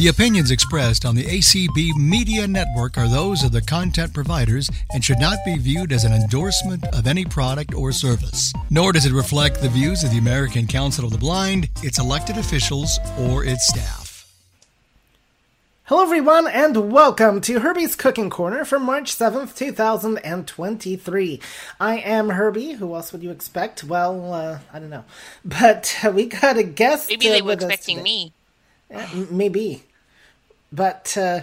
The opinions expressed on the ACB Media Network are those of the content providers and should not be viewed as an endorsement of any product or service. Nor does it reflect the views of the American Council of the Blind, its elected officials, or its staff. Hello, everyone, and welcome to Herbie's Cooking Corner for March 7th, 2023. I am Herbie. Who else would you expect? Well, uh, I don't know. But uh, we got a guest. Maybe they uh, were with expecting me. Uh, m- maybe. But, uh,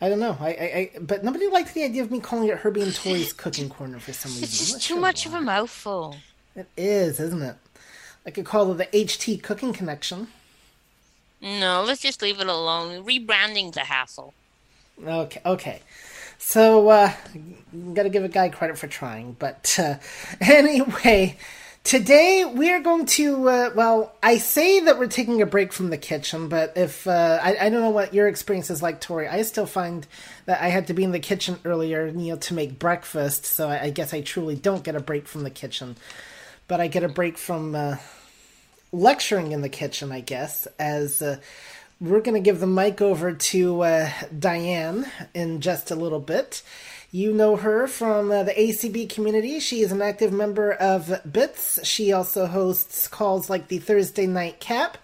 I don't know. I, I, I, but nobody liked the idea of me calling it Herbie and Tori's Cooking Corner for some reason. It's just too much why. of a mouthful. It is, isn't it? I could call it the HT Cooking Connection. No, let's just leave it alone. Rebranding's a hassle. Okay, okay. So, uh, gotta give a guy credit for trying. But, uh, anyway, today we are going to, uh, well, I say that we're taking a break from the kitchen, but if, uh, I, I don't know what your experience is like, Tori. I still find that I had to be in the kitchen earlier, you know, to make breakfast, so I, I guess I truly don't get a break from the kitchen. But I get a break from, uh, lecturing in the kitchen, I guess, as uh, we're going to give the mic over to uh, Diane in just a little bit. You know her from uh, the ACB community. She is an active member of BITS. She also hosts calls like the Thursday Night Cap.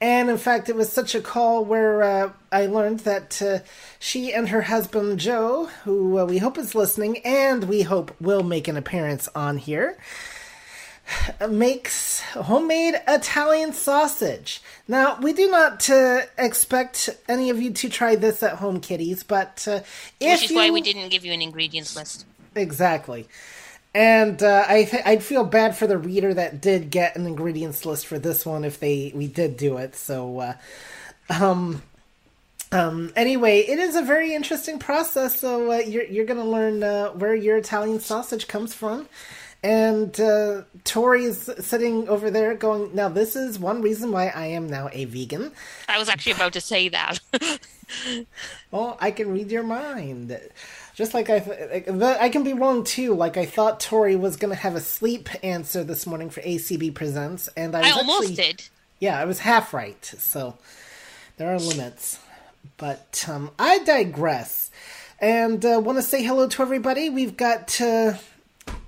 And in fact, it was such a call where uh, I learned that uh, she and her husband Joe, who uh, we hope is listening and we hope will make an appearance on here, makes homemade Italian sausage. Now, we do not uh, expect any of you to try this at home, kiddies, but uh, if Which is you... why we didn't give you an ingredients list. Exactly. And uh, I th- I'd feel bad for the reader that did get an ingredients list for this one if they we did do it. So, uh, um, um, anyway, it is a very interesting process. So uh, you're you're gonna learn uh, where your Italian sausage comes from. And uh, Tori is sitting over there going, now this is one reason why I am now a vegan. I was actually about to say that. Well, I can read your mind. Just like I, th- I can be wrong too. Like I thought Tori was gonna have a sleep answer this morning for ACB Presents, and I was I almost actually, did. Yeah, I was half right. So there are limits. But um, I digress, and uh, want to say hello to everybody. We've got. Uh,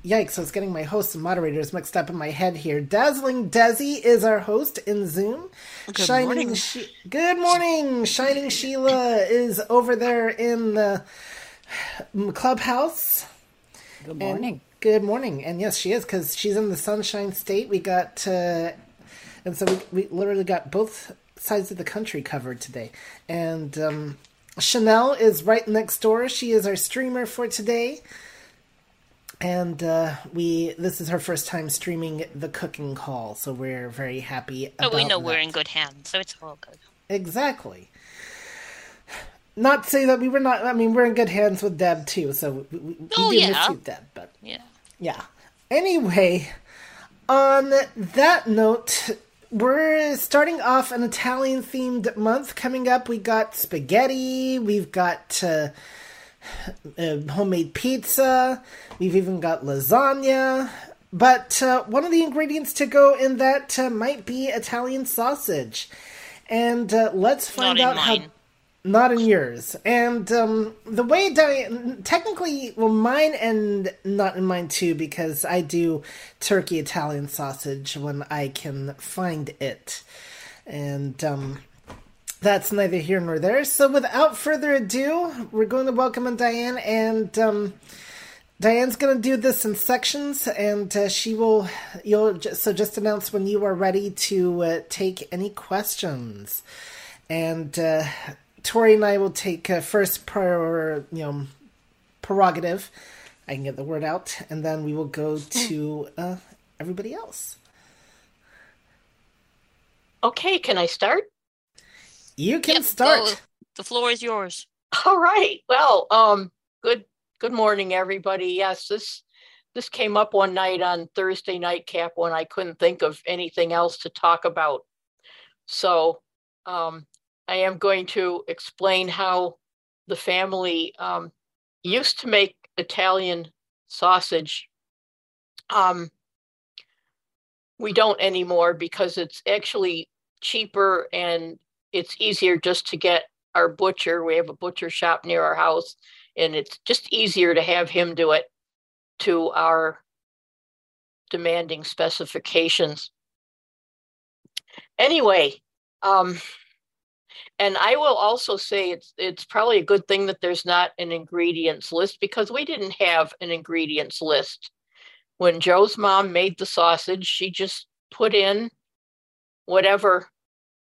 Yikes, I was getting my hosts and moderators mixed up in my head here. Dazzling Desi is our host in Zoom. Good Shining morning. She- Good morning. Shining Sheila is over there in the clubhouse. Good And- morning. good morning. And yes, she is because she's in the Sunshine State. We got, uh, and so we, we literally got both sides of the country covered today. And um, Chanel is right next door. She is our streamer for today. And uh, we this is her first time streaming the cooking call, so we're very happy. But we know we're in good hands, so it's all good. Exactly. Not to say that we were not. I mean, we're in good hands with Deb too. So we, we, we Oh, do yeah. miss Deb. But Yeah. yeah. Anyway, on that note, we're starting off an Italian themed month coming up. We got spaghetti. We've got uh, uh, homemade pizza. We've even got lasagna. But uh, one of the ingredients to go in that uh, might be Italian sausage. And uh, let's find Not out how. mine. Not in yours. And um, the way Diane, technically, well, mine and not in mine too, because I do turkey Italian sausage when I can find it. And um, that's neither here nor there. So without further ado, we're going to welcome in Diane, and um, Diane's going to do this in sections, and uh, she will. You'll ju- so just announce when you are ready to uh, take any questions, and uh, Tori and I will take uh, first prior, you know, prerogative. I can get the word out, and then we will go to uh, everybody else. Okay, can I start? You can Yep, start. go. The floor is yours. All right. Well, um, good good morning, everybody. Yes, this this came up one night on Thursday night cap when I couldn't think of anything else to talk about. So um, I am going to explain how the family um, used to make Italian sausage. Um, we don't anymore because it's actually cheaper and it's easier just to get our butcher. We have a butcher shop near our house, and it's just easier to have him do it to our demanding specifications. Anyway, um, and I will also say it's it's probably a good thing that there's not an ingredients list because we didn't have an ingredients list. When Joe's mom made the sausage, she just put in whatever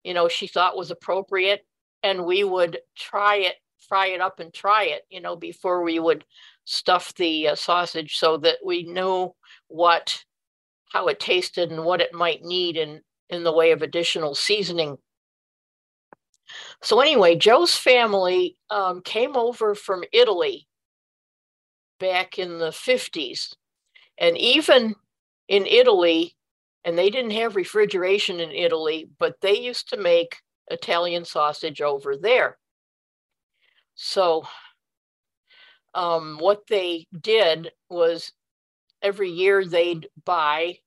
you know she thought was appropriate and we would try it fry it up and try it you know before we would stuff the uh, sausage so that we knew what how it tasted and what it might need in in the way of additional seasoning. So anyway joe's family um, came over from italy back in the 50s and even in italy and they didn't have refrigeration in italy but they used to make italian sausage over there so um, what they did was every year they'd buy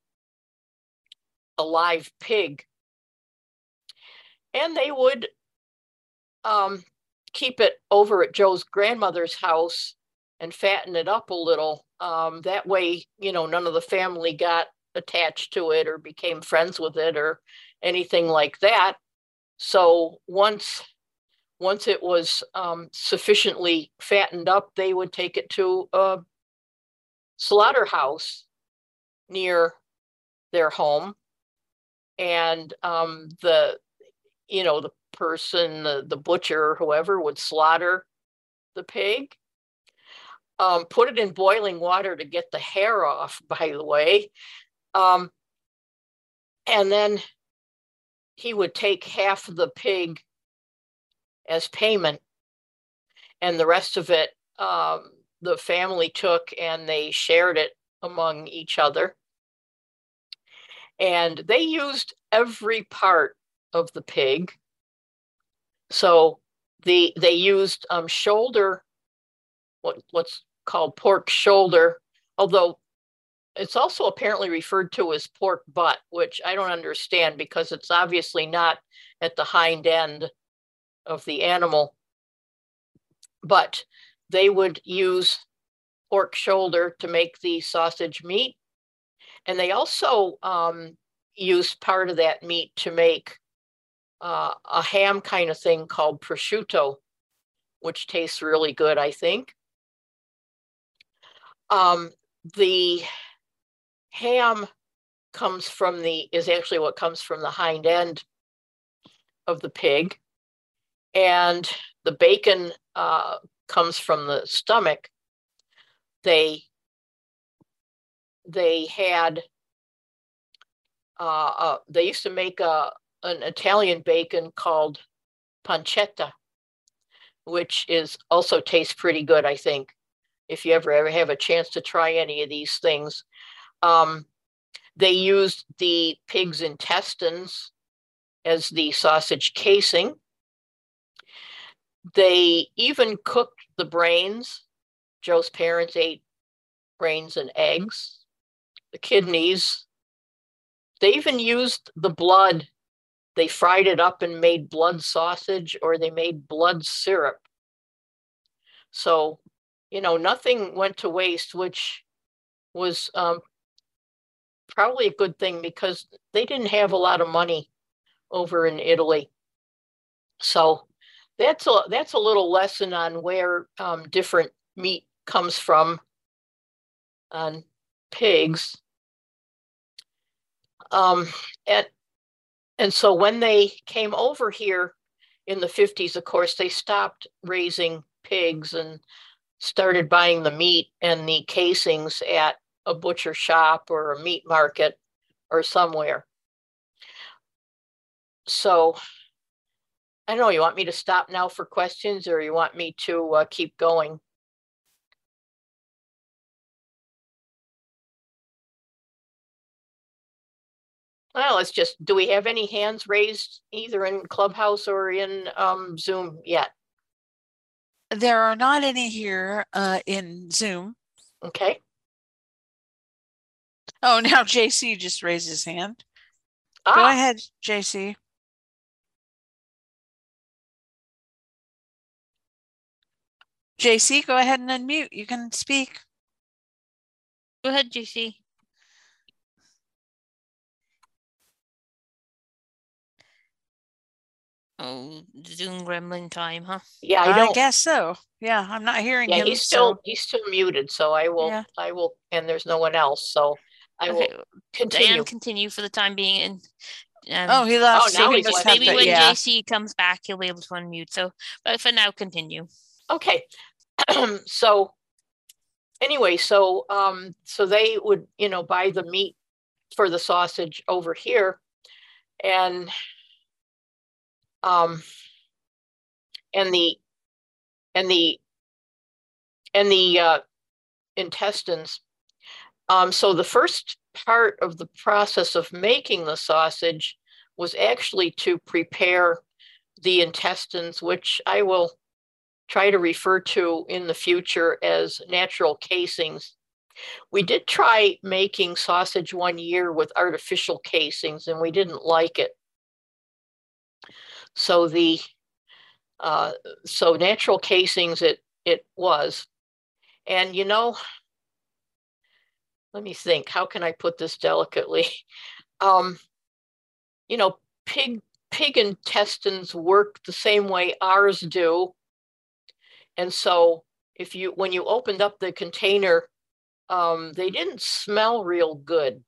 a live pig and they would um, keep it over at Joe's grandmother's house and fatten it up a little. Um, that way, you know, none of the family got attached to it or became friends with it or anything like that. So once once it was um, sufficiently fattened up, they would take it to a slaughterhouse near their home, and um, the you know the person, the, the butcher, or whoever would slaughter the pig. Um, put it in boiling water to get the hair off, by the way. Um, and then he would take half of the pig as payment. And the rest of it, um, the family took and they shared it among each other. And they used every part of the pig. So the they used um, shoulder, what what's called pork shoulder, although it's also apparently referred to as pork butt, which I don't understand because it's obviously not at the hind end of the animal. But they would use pork shoulder to make the sausage meat. And they also um, used part of that meat to make uh, a ham kind of thing called prosciutto, which tastes really good, I think. Um, the ham comes from the is actually what comes from the hind end of the pig and the bacon uh, comes from the stomach. They they had uh, uh, they used to make a an Italian bacon called pancetta, which is also tastes pretty good. I think if you ever ever have a chance to try any of these things, um, they used the pig's intestines as the sausage casing. They even cooked the brains. Joe's parents ate brains and eggs, the kidneys. They even used the blood. They fried it up and made blood sausage or they made blood syrup. So, you know, nothing went to waste, which was um, probably a good thing because they didn't have a lot of money over in Italy. So that's a that's a little lesson on where um, different meat comes from on pigs. Um, and and so when they came over here in the 50s, of course, they stopped raising pigs and started buying the meat and the casings at a butcher shop or a meat market or somewhere. So I don't know, you want me to stop now for questions or you want me to uh, keep going? Well, let's just, do we have any hands raised either in Clubhouse or in um, Zoom yet? There are not any here uh, in Zoom. Okay. Oh, now JC just raised his hand. Ah. Go ahead, JC. JC, go ahead and unmute. You can speak. Go ahead, JC. Oh, Zoom gremlin time, huh? Yeah, I, I guess so. Yeah, I'm not hearing yeah, him, He's still so. he's still muted, so I will yeah. I will and there's no one else. So I Okay, will continue. Diane, continue for the time being. And um, Oh, he left. now so we he's must left. have maybe to- when yeah. JC comes back, he'll be able to unmute. So, but for now, continue. Okay. so anyway, so um so they would, you know, buy the meat for the sausage over here and um and the and the and the uh intestines. Um so the first part of the process of making the sausage was actually to prepare the intestines, which I will try to refer to in the future as natural casings. We did try making sausage one year with artificial casings and we didn't like it. So the uh, so natural casings it it was. And you know, let me think, how can I put this delicately? Um, you know, pig pig intestines work the same way ours do. And so if you when you opened up the container, um, they didn't smell real good.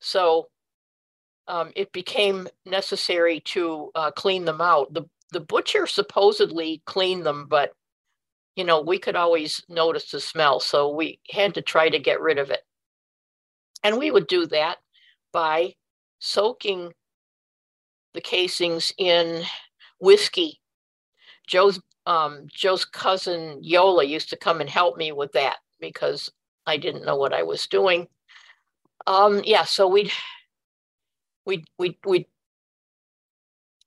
So um, it became necessary to uh, clean them out. The the butcher supposedly cleaned them, but you know we could always notice the smell, so we had to try to get rid of it. And we would do that by soaking the casings in whiskey. Joe's um, Joe's cousin Yola used to come and help me with that because I didn't know what I was doing. Um, yeah, so we'd we'd we'd, we'd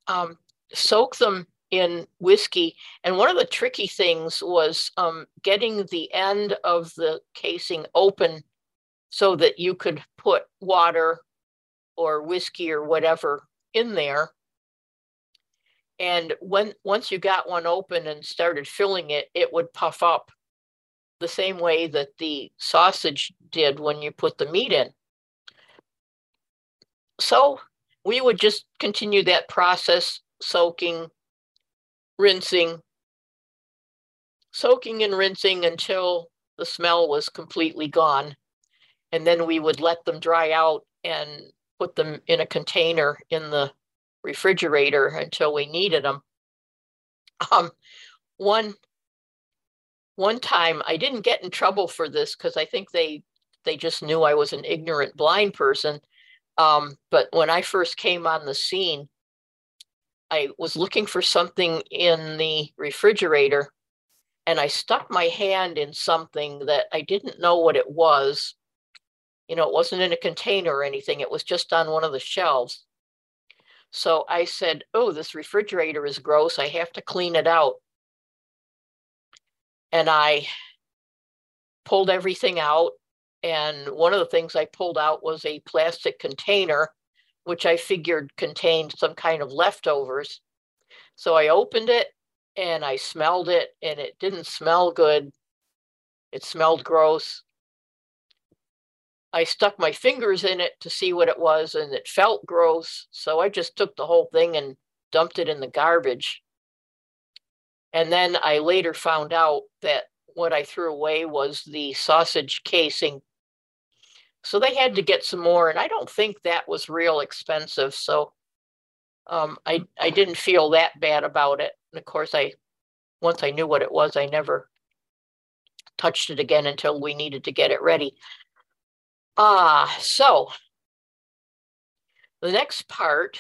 um, soak them in whiskey, and one of the tricky things was um, getting the end of the casing open so that you could put water or whiskey or whatever in there. And when once you got one open and started filling it it would puff up the same way that the sausage did when you put the meat in. So we would just continue that process soaking rinsing soaking and rinsing until the smell was completely gone and then we would let them dry out and put them in a container in the refrigerator until we needed them. Um, one one time I didn't get in trouble for this because I think they they just knew I was an ignorant blind person. Um, but when I first came on the scene, I was looking for something in the refrigerator and I stuck my hand in something that I didn't know what it was. You know, it wasn't in a container or anything, it was just on one of the shelves. So I said, Oh, this refrigerator is gross. I have to clean it out. And I pulled everything out. And one of the things I pulled out was a plastic container, which I figured contained some kind of leftovers. So I opened it and I smelled it, and it didn't smell good. It smelled gross. I stuck my fingers in it to see what it was, and it felt gross. So I just took the whole thing and dumped it in the garbage. And then I later found out that what I threw away was the sausage casing. So they had to get some more, and I don't think that was real expensive. So um, I I didn't feel that bad about it. And of course, I once I knew what it was, I never touched it again until we needed to get it ready. Ah, so the next part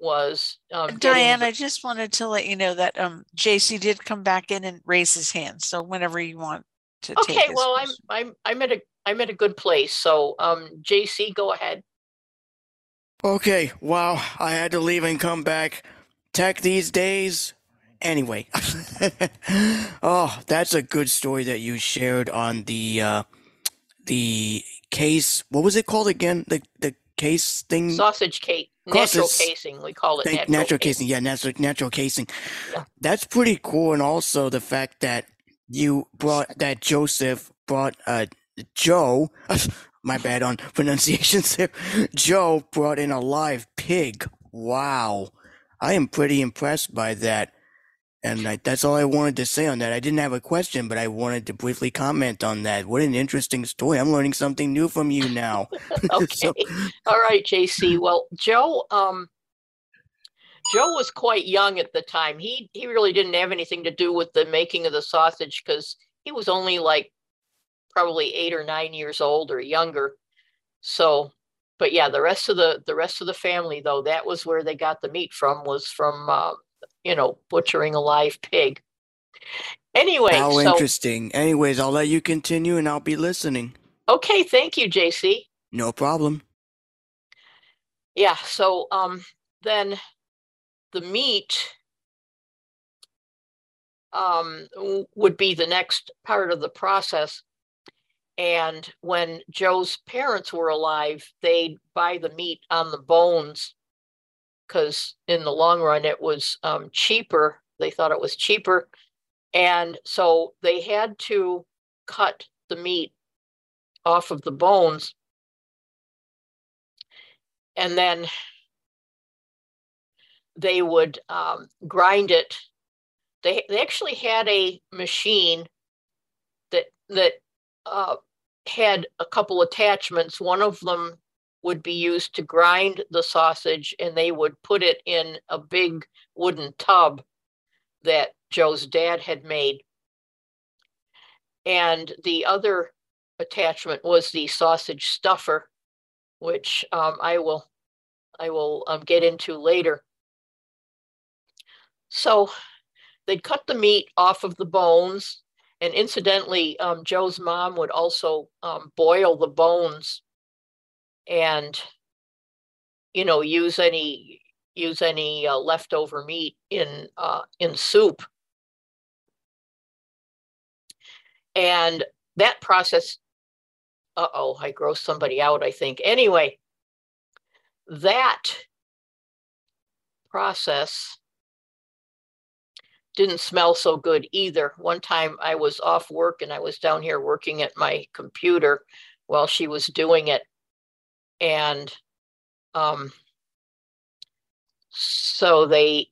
was um, Diane, I just wanted to let you know that um, JC did come back in and raise his hand. So whenever you want to Okay, well, I'm. I'm I'm at a I'm at a good place. So um, JC, go ahead. Okay, wow, I had to leave and come back. Tech these days. Anyway. oh, that's a good story that you shared on the uh the case. What was it called again? The the case thing? Sausage cake. natural casing. We call it natural, natural casing. Yeah, natural natural casing. Yeah. That's pretty cool, and also the fact that you brought that Joseph brought uh Joe. My bad on pronunciations there. Joe brought in a live pig. Wow, I am pretty impressed by that. And I, that's all I wanted to say on that. I didn't have a question, but I wanted to briefly comment on that. What an interesting story. I'm learning something new from you now. Okay. So- All right, JC. Well, Joe, um, Joe was quite young at the time. He he really didn't have anything to do with the making of the sausage because he was only like probably eight or nine years old or younger. So, but yeah, the rest of the the rest of the family though, that was where they got the meat from was from uh, you know butchering a live pig. Anyway, How so interesting. Anyways, I'll let you continue and I'll be listening. okay, thank you, JC. No problem. yeah so um then the meat um would be the next part of the process and when joe's parents were alive they'd buy the meat on the bones because in the long run it was um, cheaper. They thought it was cheaper. And so they had to cut the meat off of the bones. And then they would um, grind it. They they actually had a machine that that uh, had a couple attachments. One of them would be used to grind the sausage, and they would put it in a big wooden tub that Joe's dad had made. And the other attachment was the sausage stuffer, which um, I will I will um, get into later. So they'd cut the meat off of the bones, and incidentally, um, Joe's mom would also um, boil the bones, and you know use any use any uh, leftover meat in uh, in soup. And that process, uh oh, I grossed somebody out, I think. Anyway, that process didn't smell so good either. One time I was off work and I was down here working at my computer while she was doing it. And um, so they,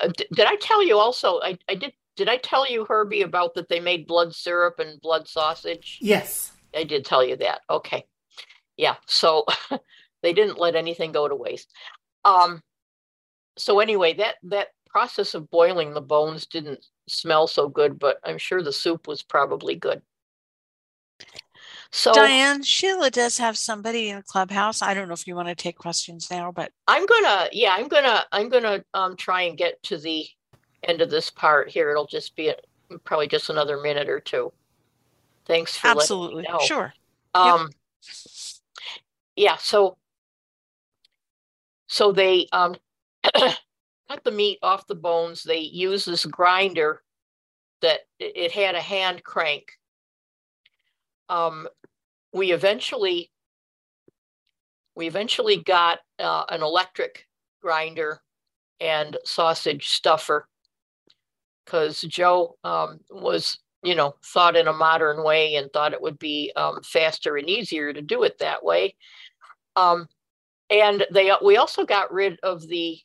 uh, did I tell you also? I, I did. Did I tell you, Herbie, about that they made blood syrup and blood sausage? Yes. I did tell you that. Okay. Yeah. So they didn't let anything go to waste. Um, so anyway, that that process of boiling the bones didn't smell so good, but I'm sure the soup was probably good. So Diane, Sheila does have somebody in the clubhouse. I don't know if you want to take questions now, but I'm gonna, yeah, I'm gonna, I'm gonna um, try and get to the end of this part here. It'll just be a, probably just another minute or two. Thanks for absolutely. Sure. Um, yeah, so so they um cut the meat off the bones. They use this grinder that it had a hand crank. Um, we eventually we eventually got uh, an electric grinder and sausage stuffer because Joe um, was you know, thought in a modern way and thought it would be um, faster and easier to do it that way. Um, and they we also got rid of the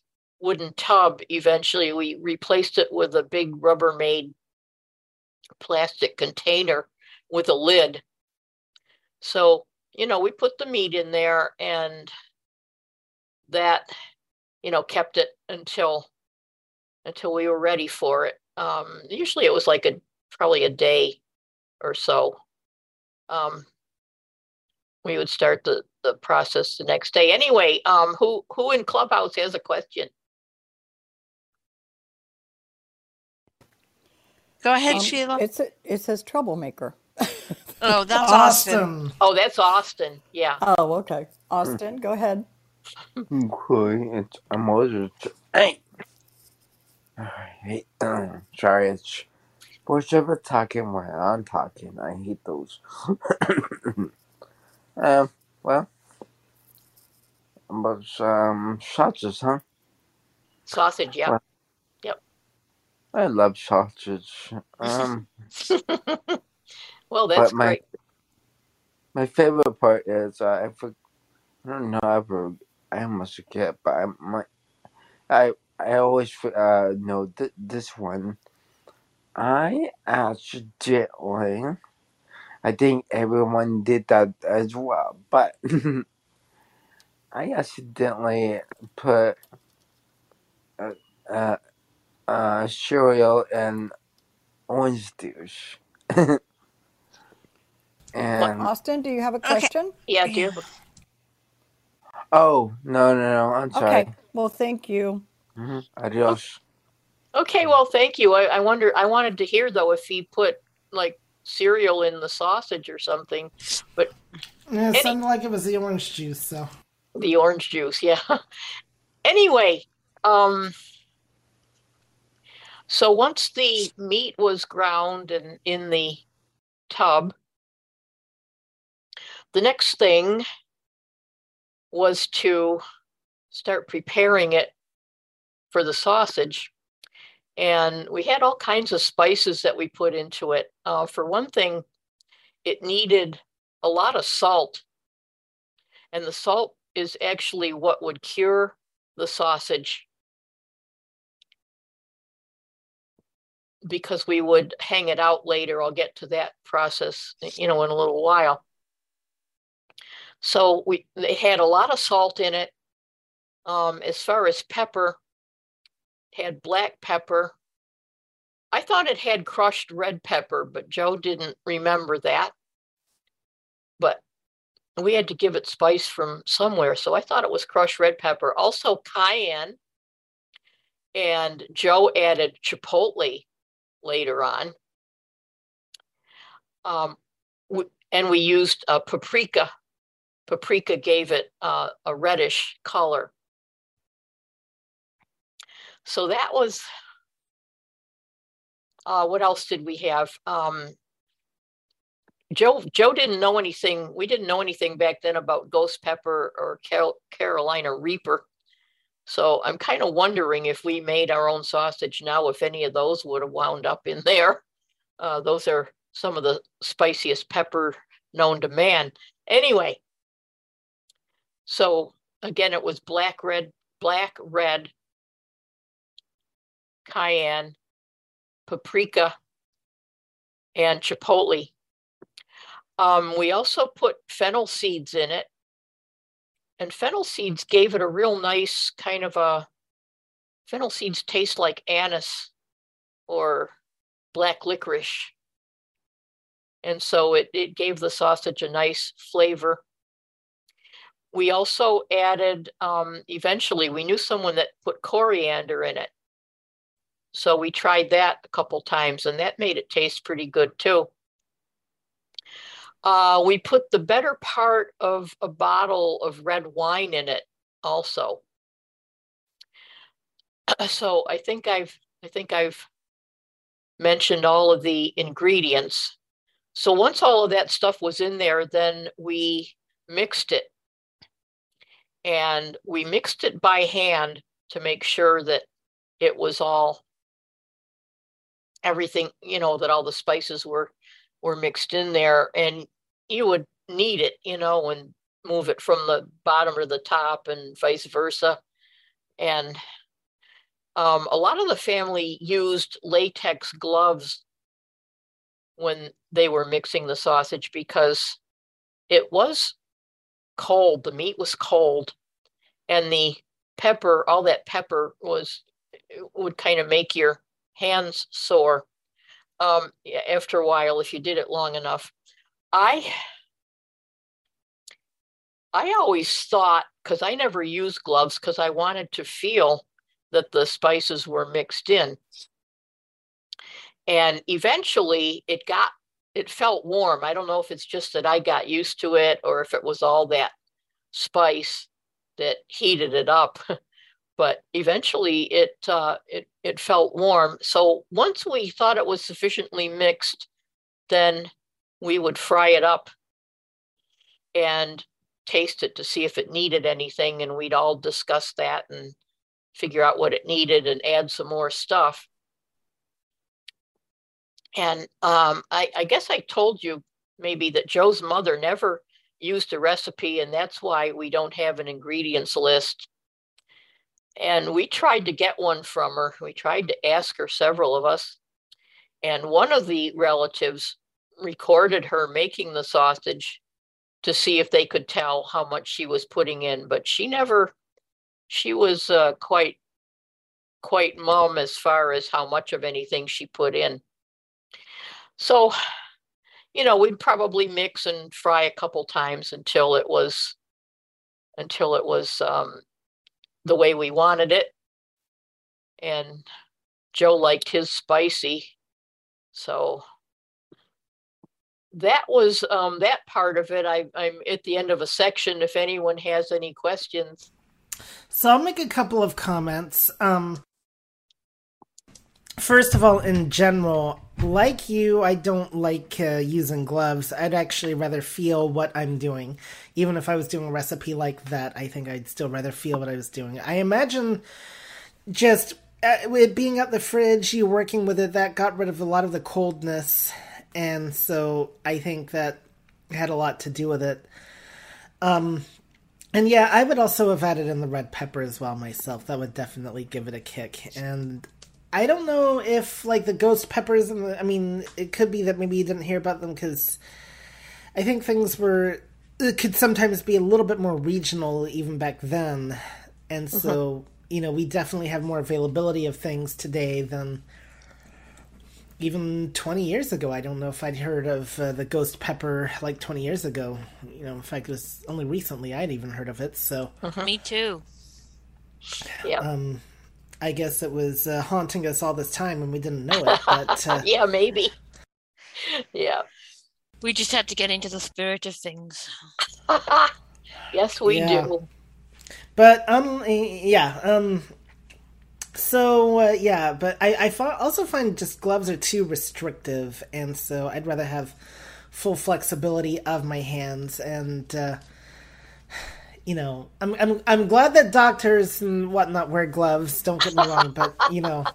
wooden tub. Eventually, we replaced it with a big Rubbermaid plastic container with a lid. So you know, we put the meat in there, and that you know kept it until until we were ready for it. Um, usually, it was like a probably a day or so. Um, we would start the, the process the next day. Anyway, um, who who in Clubhouse has a question? Go ahead, Um, Sheila. It's a, it says troublemaker. Oh, that's Austin. awesome. Oh, that's Austin. Yeah. Oh, okay. Austin, go ahead. Okay, it's I'm always hey. Hey, um, sorry, it's whichever talking when I'm talking. I hate those. um, well, But um, sausage, huh? Sausage, yeah. I love sausage. Um, Well, that's my- great. my favorite part is uh, I for, I don't know ever I almost forget, but I my I I always uh know th- this one. I accidentally, I think everyone did that as well, but I accidentally put uh, uh, uh cereal and orange juice. and Austin, do you have a Okay. question? Yeah, do you oh no no no I'm sorry. Okay. Well, thank you. hmm Adios. Okay, well, thank you. I, I wonder, I wanted to hear though if he put like cereal in the sausage or something, but Yeah, it Any- sounded like it was the orange juice, so. the orange juice, yeah. anyway, um, so once the meat was ground and in the tub, the next thing was to start preparing it for the sausage. And we had all kinds of spices that we put into it. Uh, for one thing, it needed a lot of salt. And the salt is actually what would cure the sausage because we would hang it out later. I'll get to that process, you know, in a little while. So we it had a lot of salt in it. Um, as far as pepper, had black pepper. I thought it had crushed red pepper, but Joe didn't remember that. But we had to give it spice from somewhere, so I thought it was crushed red pepper. Also cayenne, and Joe added chipotle later on. Um, and we used uh, paprika. Paprika gave it uh, a reddish color. So that was. Uh, what else did we have? Um, Joe Joe didn't know anything. We didn't know anything back then about ghost pepper or Carol, Carolina Reaper. So I'm kind of wondering if we made our own sausage now, if any of those would have wound up in there. Uh, those are some of the spiciest pepper known to man. Anyway, so again, it was black, red, black, red, cayenne, paprika, and chipotle. Um, we also put fennel seeds in it. And fennel seeds gave it a real nice kind of a fennel seeds taste like anise or black licorice. And so it, it gave the sausage a nice flavor. We also added, um, eventually, we knew someone that put coriander in it. So we tried that a couple times and that made it taste pretty good too. Uh, we put the better part of a bottle of red wine in it also. So I think I've I think I've mentioned all of the ingredients. So once all of that stuff was in there, then we mixed it. And we mixed it by hand to make sure that it was all everything, you know, that all the spices were were mixed in there and you would knead it, you know, and move it from the bottom to the top and vice versa. And um, a lot of the family used latex gloves when they were mixing the sausage because it was cold. The meat was cold, and the pepper, all that pepper was would kind of make your hands sore um, after a while if you did it long enough. I I always thought because I never used gloves because I wanted to feel that the spices were mixed in. And eventually it got it felt warm. I don't know if it's just that I got used to it or if it was all that spice that heated it up. but eventually it uh, it it felt warm. So once we thought it was sufficiently mixed, then we would fry it up. And taste it to see if it needed anything, and we'd all discuss that and figure out what it needed and add some more stuff. And um, I, I guess I told you maybe that Joe's mother never used a recipe, and that's why we don't have an ingredients list. And we tried to get one from her. We tried to ask her, several of us. And one of the relatives recorded her making the sausage to see if they could tell how much she was putting in, but she never, she was uh, quite, quite mum as far as how much of anything she put in. So, you know, we'd probably mix and fry a couple times until it was, until it was um, the way we wanted it. And Joe liked his spicy. So that was um, that part of it. I, I'm at the end of a section. If anyone has any questions, so I'll make a couple of comments. Um, first of all, in general, like you, I don't like uh, using gloves. I'd actually rather feel what I'm doing. Even if I was doing a recipe like that, I think I'd still rather feel what I was doing. I imagine just uh, being at the fridge, you working with it, that got rid of a lot of the coldness and so I think that had a lot to do with it. Um, and yeah, I would also have added in the red pepper as well myself. That would definitely give it a kick. And I don't know if like the ghost peppers. And the, I mean, it could be that maybe you didn't hear about them because I think things were it could sometimes be a little bit more regional even back then. And so uh-huh. you know, we definitely have more availability of things today than even 20 years ago, I don't know if I'd heard of uh, the ghost pepper like 20 years ago. You know, in fact, it was only recently I'd even heard of it. So, uh-huh. me too. Yeah. Um, I guess it was uh, haunting us all this time and we didn't know it. But uh... yeah, maybe. Yeah. We just had to get into the spirit of things. yes, we yeah. do. But um, yeah, um, so uh, yeah, but I, I also find just gloves are too restrictive, and so I'd rather have full flexibility of my hands. And uh, you know, I'm I'm I'm glad that doctors and whatnot wear gloves. Don't get me wrong, but you know,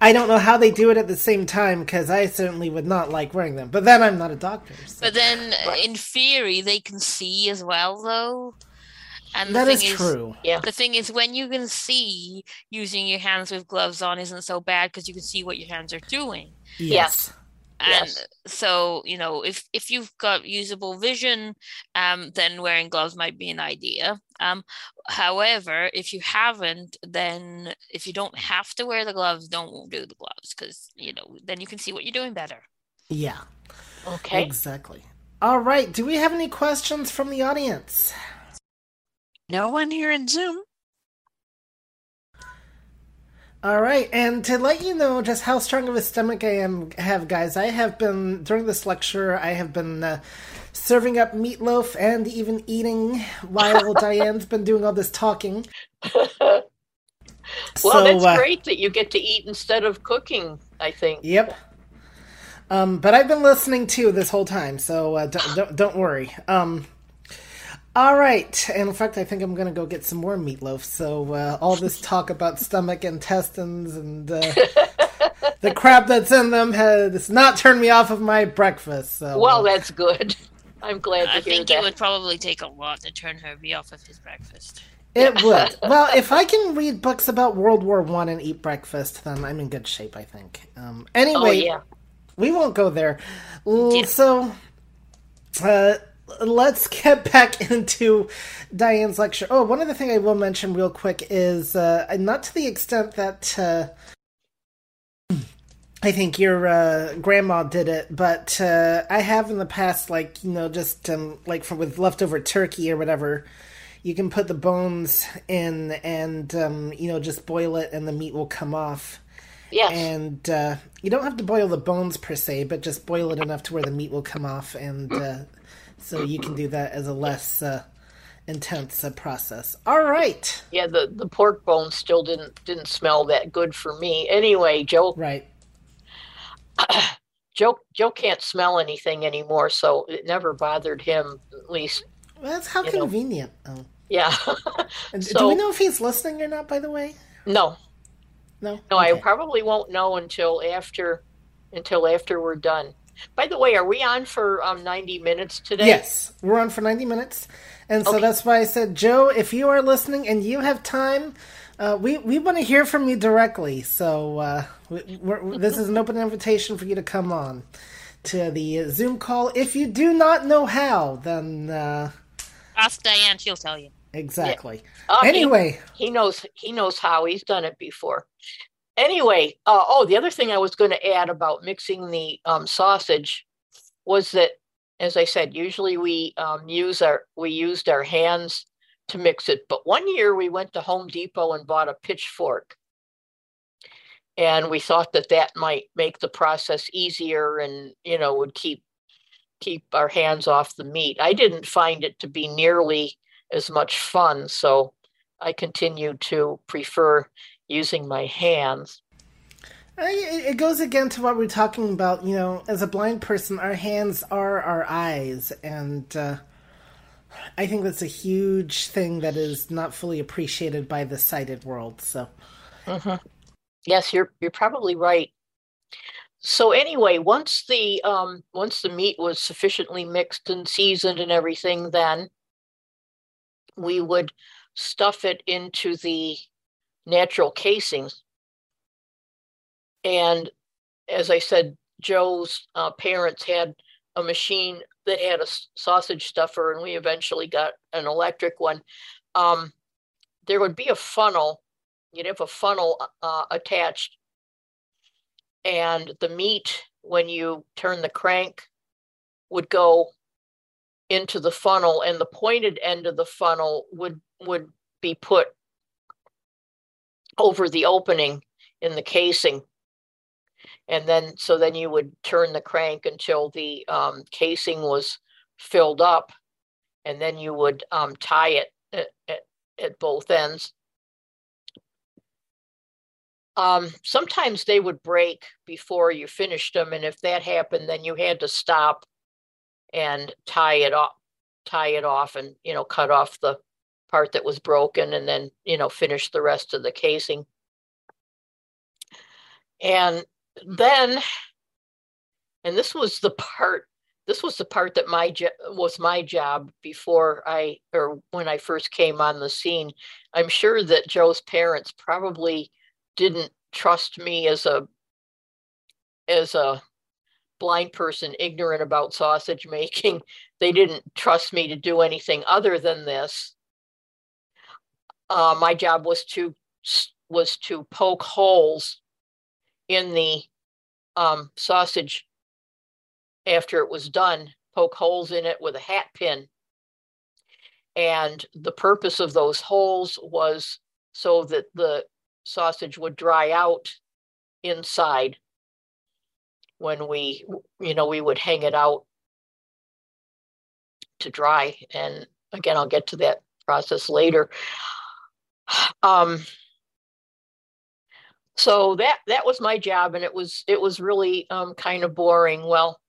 I don't know how they do it at the same time because I certainly would not like wearing them. But then I'm not a doctor. So. But then, in theory, they can see as well, though. And that is, is true. Yeah. The thing is, when you can see, using your hands with gloves on isn't so bad because you can see what your hands are doing. Yes. And yes. so, you know, if if you've got usable vision, um, then wearing gloves might be an idea. Um, however, if you haven't, then if you don't have to wear the gloves, don't do the gloves because you know then you can see what you're doing better. Yeah. Okay. Exactly. All right. Do we have any questions from the audience? No one here in Zoom. All right, and to let you know just how strong of a stomach I am, have guys, I have been during this lecture. I have been uh, serving up meatloaf and even eating while Diane's been doing all this talking. well, so, that's uh, great that you get to eat instead of cooking. I think. Yep. Um, but I've been listening too this whole time, so uh, don't, don't, don't worry. Um, all right, and in fact, I think I'm gonna go get some more meatloaf. So uh, all this talk about stomach intestines and uh, the crap that's in them has not turned me off of my breakfast. So well, uh, that's good. I'm glad to I think that. it would probably take a lot to turn Herbie off of his breakfast. It would. well, if I can read books about World War One and eat breakfast, then I'm in good shape. I think. Um, anyway, oh, yeah. we won't go there. Yeah. So, uh, let's get back into Diane's lecture. Oh, one other thing I will mention real quick is uh, not to the extent that uh, I think your uh, grandma did it, but uh, I have in the past, like you know, just um, like from with leftover turkey or whatever. You can put the bones in and um, you know just boil it, and the meat will come off. Yes. And uh, you don't have to boil the bones per se, but just boil it enough to where the meat will come off, and uh, so you can do that as a less uh, intense uh, process. All right. Yeah, the the pork bones still didn't didn't smell that good for me. Anyway, Joe. Right. Joe Joe can't smell anything anymore, so it never bothered him. At least Well, that's how convenient. Oh. Yeah. And Do we know if he's listening or not? By the way, no, no. no, I probably won't know until after until after we're done. By the way, are we on for um 90 minutes today? Yes, we're on for 90 minutes. And so Okay. that's why I said, Joe, if you are listening and you have time, uh, we, we want to hear from you directly. So uh, we, we're, this is an open invitation for you to come on to the uh, Zoom call. If you do not know how, then uh, Ask Diane; she'll tell you. exactly. Uh, he- Anyway, he knows he knows how he's done it before anyway uh, oh the other thing i was going to add about mixing the um, sausage was that as i said usually we um, use our we used our hands to mix it. But one year we went to home depot and bought a pitchfork. And we thought that that might make the process easier and you know would keep keep our hands off the meat. I didn't find it to be nearly as much fun so I continue to prefer using my hands. It goes again to what we're talking about. You know, as a blind person, our hands are our eyes. And uh, I think that's a huge thing that is not fully appreciated by the sighted world. So. Yes, you're you're probably right. So anyway, once the um once the meat was sufficiently mixed and seasoned and everything, then we would stuff it into the natural casings. And as I said, Joe's uh, parents had a machine that had a sausage stuffer, and we eventually got an electric one. Um, there would be a funnel. You'd have a funnel uh, attached, and the meat, when you turn the crank, would go into the funnel, and the pointed end of the funnel would would be put over the opening in the casing. And then so then you would turn the crank until the um, casing was filled up. And then you would um, tie it at, at, at both ends. Um, sometimes they would break before you finished them. And if that happened then you had to stop and tie it off tie it off and you know cut off the part that was broken and then you know finish the rest of the casing. And then and this was the part this was the part that my jo- was my job before i or when i first came on the scene. I'm sure that joe's parents probably didn't trust me as a as a blind person ignorant about sausage making. They didn't trust me to do anything other than this uh, my job was to was to poke holes in the um, sausage after it was done, poke holes in it with a hat pin. And the purpose of those holes was so that the sausage would dry out inside when we, you know, we would hang it out to dry. And again, I'll get to that process later. Um, so that that was my job and it was it was really um, kind of boring. Well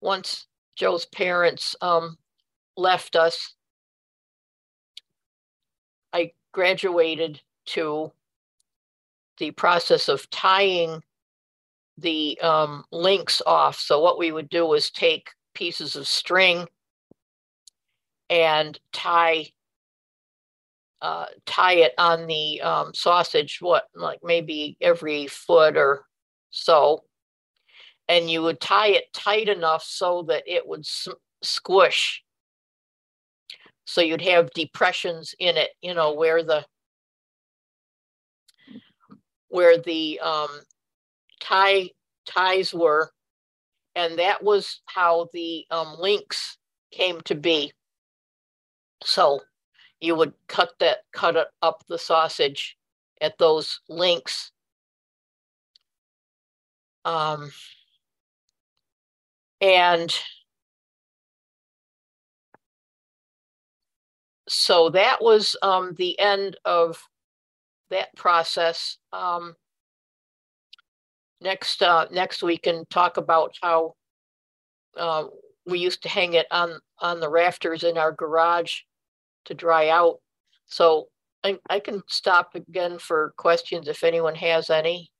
once joe's parents um, left us i graduated to the process of tying the um, links off. So what we would do was take pieces of string and tie uh, tie it on the um, sausage, what, like maybe every foot or so. And you would tie it tight enough so that it would s- squish. So you'd have depressions in it, you know, where the where the um, tie ties were, and that was how the um, links came to be. So you would cut that cut it up the sausage at those links um, and so that was um, the end of that process. Um, next uh, next we can talk about how uh, we used to hang it on on the rafters in our garage to dry out. So I, I can stop again for questions if anyone has any.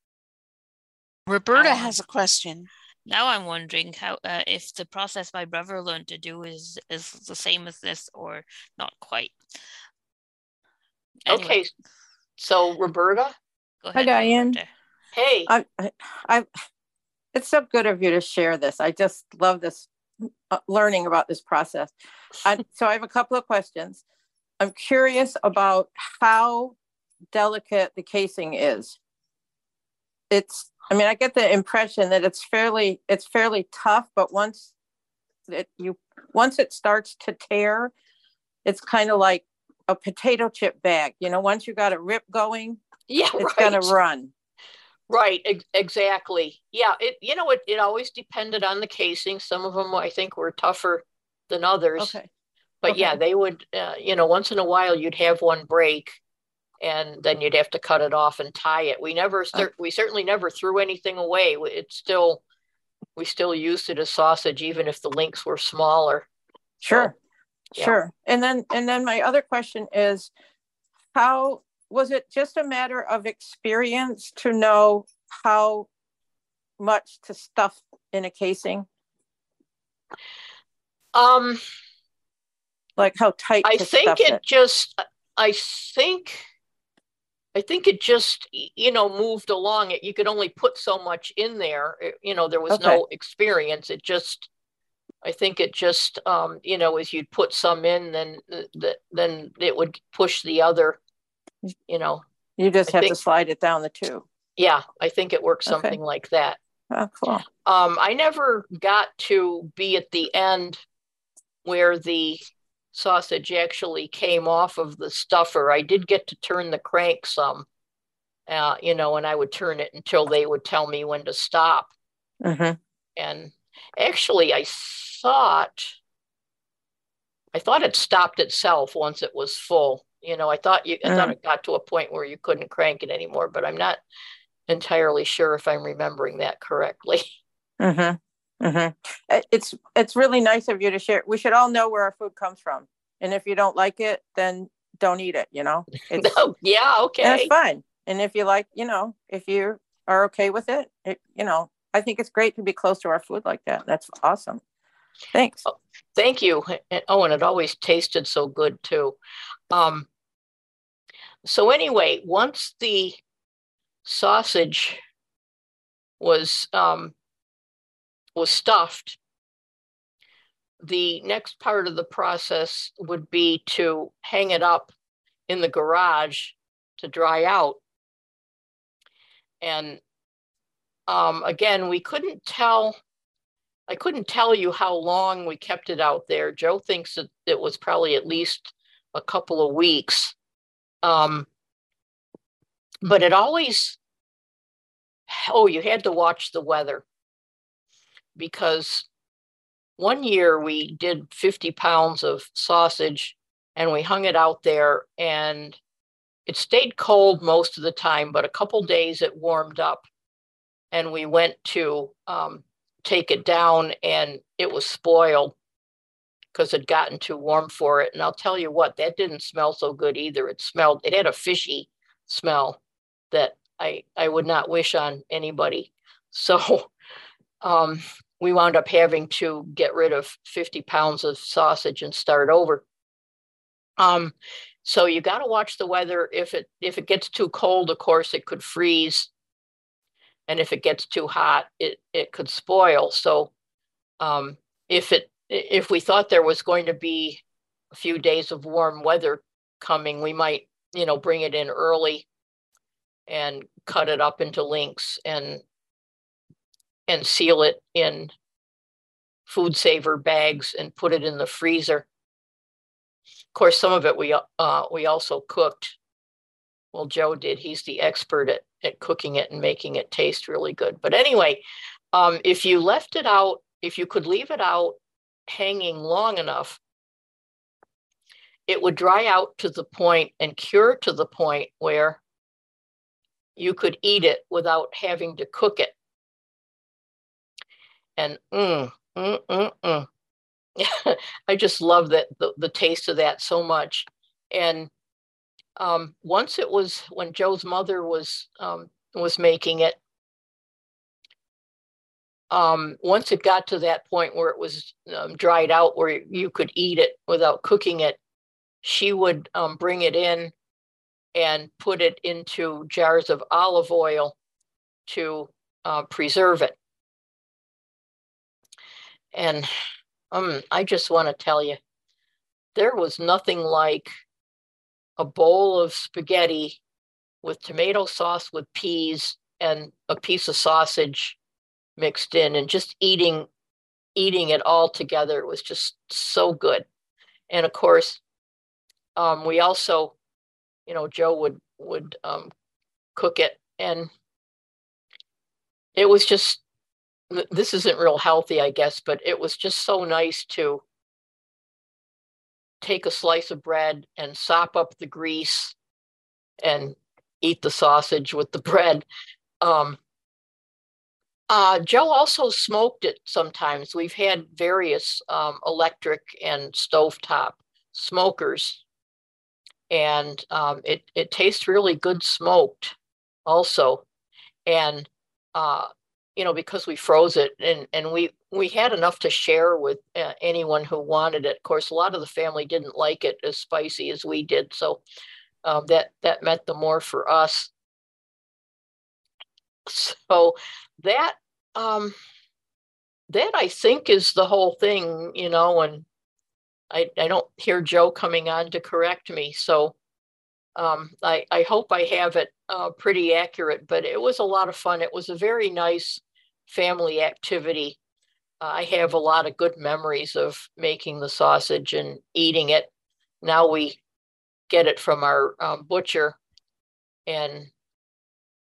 Roberta Um, has a question. Now I'm wondering how uh, if the process my brother learned to do is is the same as this or not quite. Anyway, Okay, so Roberta, go ahead, Hi, ahead. Diane. Roberta. hey, I, I, I, it's so good of you to share this. I just love this, uh, learning about this process. I, so I have a couple of questions. I'm curious about how delicate the casing is. It's, I mean, I get the impression that it's fairly, it's fairly tough, but once it you, once it starts to tear, it's kind of like a potato chip bag. You know, once you got a rip going, yeah, it's right. gonna run. Right, ex- exactly. Yeah, it you know it it always depended on the casing. Some of them I think were tougher than others. Okay. But yeah, they would uh, you know once in a while you'd have one break and then you'd have to cut it off and tie it. We never cer- we certainly never threw anything away. It's still we still used it as sausage even if the links were smaller. Sure. yeah. Sure. And then and then my other question is how was it just a matter of experience to know how much to stuff in a casing? Um Like how tight I think it it? just I think I think it just you know moved along it you could only put so much in there It- you know there was Okay. no experience it just I think it just um you know as you'd put some in then th- th- then it would push the other you know You just I have to slide it down the tube. yeah I think it works Okay. something like that Oh, cool. um, I never got to be at the end where the sausage actually came off of the stuffer. I did get to turn the crank some, uh, you know, and I would turn it until they would tell me when to stop. hmm And actually, I thought, I thought it stopped itself once it was full. You know, I thought you, I thought Mm. it got to a point where you couldn't crank it anymore, but I'm not entirely sure if I'm remembering that correctly. hmm hmm It's it's really nice of you to share. We should all know where our food comes from. And if you don't like it, then don't eat it, you know? It's Oh, yeah, okay. That's fine. And if you like, you know, if you are okay with it, it, you know, I think it's great to be close to our food like that. That's awesome. Thanks. Thank you. And- Oh, and it always tasted so good too. Um, so anyway, once the sausage was um, was stuffed, the next part of the process would be to hang it up in the garage to dry out. And um, again, we couldn't tell I couldn't tell you how long we kept it out there. Joe thinks that it was probably at least a couple of weeks. Um, but it always, oh, you had to watch the weather because one year we did 50 pounds of sausage and we hung it out there and it stayed cold most of the time, but a couple days it warmed up and we went to um, take it down and it was spoiled because it gotten too warm for it. And I'll tell you what, that didn't smell so good either. It smelled, it had a fishy smell that I I would not wish on anybody. So um, we wound up having to get rid of 50 pounds of sausage and start over. Um, so you got to watch the weather. If it if it gets too cold, of course, it could freeze and if it gets too hot it it could spoil so um, if it if we thought there was going to be a few days of warm weather coming we might you know bring it in early and cut it up into links and and seal it in food saver bags and put it in the freezer of course some of it we uh, we also cooked well joe did he's the expert at at cooking it and making it taste really good. But anyway, um, if you left it out, if you could leave it out hanging long enough, it would dry out to the point and cure to the point where you could eat it without having to cook it. And mm, mm, mm, mm. I just love that the, the taste of that so much. And um, once it was when Joe's mother was um, was making it, um, once it got to that point where it was um, dried out, where you could eat it without cooking it, she would um, bring it in and put it into jars of olive oil to uh, preserve it. And um, I just want to tell you, there was nothing like a bowl of spaghetti with tomato sauce with peas and a piece of sausage mixed in and just eating eating it all together. Was just so good. And of course um, we also you know joe would would um, cook it. And it was just this isn't real healthy i guess but it was just so nice to take a slice of bread and sop up the grease and eat the sausage with the bread um, uh, Joe also smoked it sometimes. We've had various um, electric and stovetop smokers, and um, it it tastes really good smoked, also, and uh, you know because we froze it and and we we had enough to share with uh, anyone who wanted it. Of course, a lot of the family didn't like it as spicy as we did, so um, that that meant the more for us. So that um that I think is the whole thing, you know, and I, I don't hear Joe coming on to correct me. So um, I, I hope I have it uh, pretty accurate, but it was a lot of fun. It was a very nice family activity. Uh, I have a lot of good memories of making the sausage and eating it. Now we get it from our um, butcher and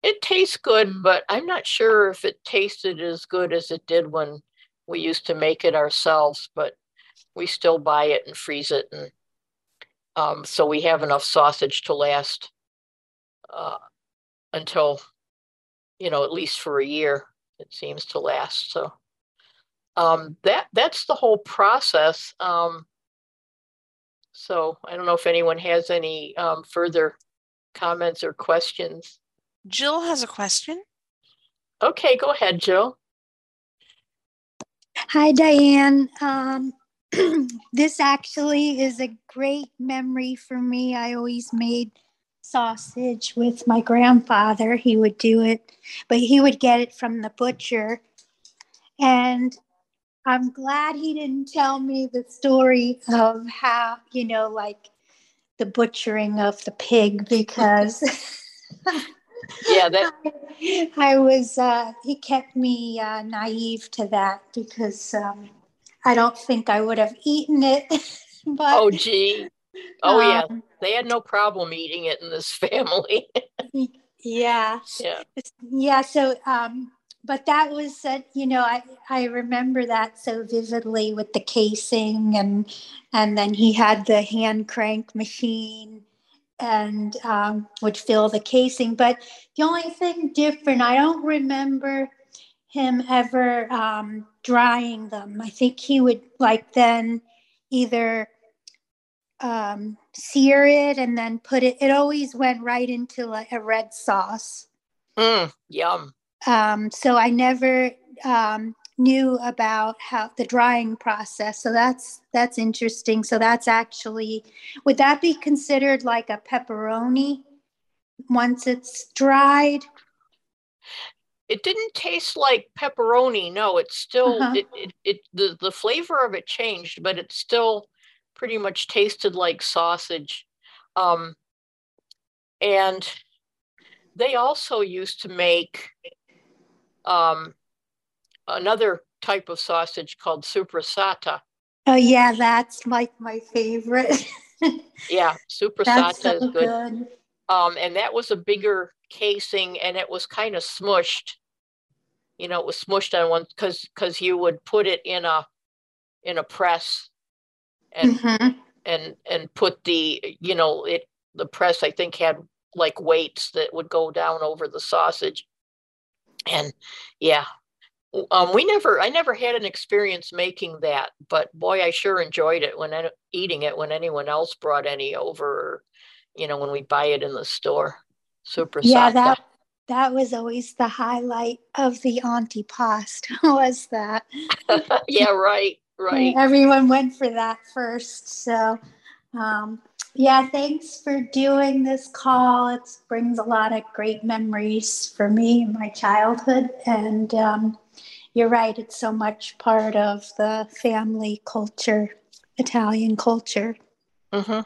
it tastes good, but I'm not sure if it tasted as good as it did when we used to make it ourselves. But we still buy it and freeze it, and um, so we have enough sausage to last uh, until you know at least for a year. It seems to last. So um, that that's the whole process. Um, so I don't know if anyone has any um, further comments or questions. Jill has a question. Okay, go ahead, Jill. Hi, Diane. Um, this actually is a great memory for me. I always made sausage with my grandfather. He would do it, but he would get it from the butcher. And I'm glad he didn't tell me the story of how, you know, like the butchering of the pig because yeah, that I was. Uh, he kept me uh, naive to that because um, I don't think I would have eaten it. but oh, gee, oh um, yeah, they had no problem eating it in this family. yeah, yeah, yeah. So, um, but that was, uh, you know, I I remember that so vividly with the casing and and then he had the hand crank machine and um, would fill the casing. But the only thing different, I don't remember him ever um, drying them. I think he would like then either um, sear it and then put it. It always went right into like a red sauce. Mm, yum. Um, so I never um, knew about how the drying process. So that's that's interesting. So that's actually would that be considered like a pepperoni once it's dried? It didn't taste like pepperoni. No, it's still uh-huh. it, it, it the, the flavor of it changed, but it's still pretty much tasted like sausage. Um, and they also used to make um, another type of sausage called soppressata. Oh yeah, that's like my favorite. yeah, soppressata so is good. good. Um, and that was a bigger casing, and it was kind of smushed. You know, it was smushed on one because because you would put it in a in a press, and mm-hmm. and and put the you know it the press I think had like weights that would go down over the sausage, and yeah, um, we never, I never had an experience making that, but boy, I sure enjoyed it when eating it when anyone else brought any over, you know, when we buy it in the store. Super. Yeah, that that was always the highlight of the auntie antipasto was that. yeah, right, right. Everyone went for that first. So, um, yeah, thanks for doing this call. It brings a lot of great memories for me in my childhood. And um, you're right, it's so much part of the family culture, Italian culture. Mm-hmm.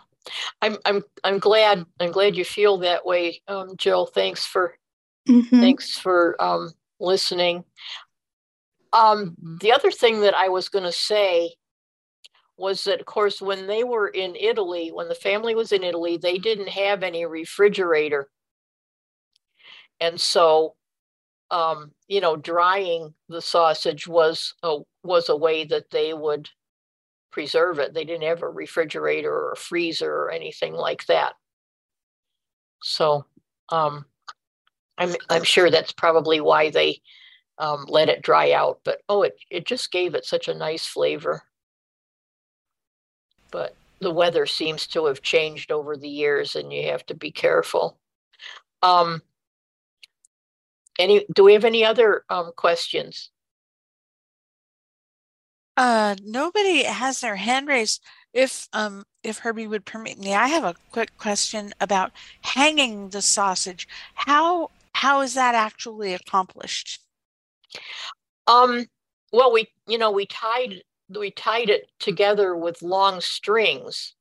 I'm I'm I'm glad I'm glad you feel that way, um, Jill. Thanks for mm-hmm. thanks for um, listening. Um, the other thing that I was going to say was that, of course, when they were in Italy, when the family was in Italy, they didn't have any refrigerator, and so um, you know, drying the sausage was a was a way that they would preserve it. They didn't have a refrigerator or a freezer or anything like that. So um, I'm I'm sure that's probably why they um, let it dry out. But oh, it it just gave it such a nice flavor. But the weather seems to have changed over the years, and you have to be careful. Um, any? Do we have any other um, questions? Uh, nobody has their hand raised. If um if Herbie would permit me, I have a quick question about hanging the sausage. How how is that actually accomplished? Um, well, we you know we tied we tied it together with long strings,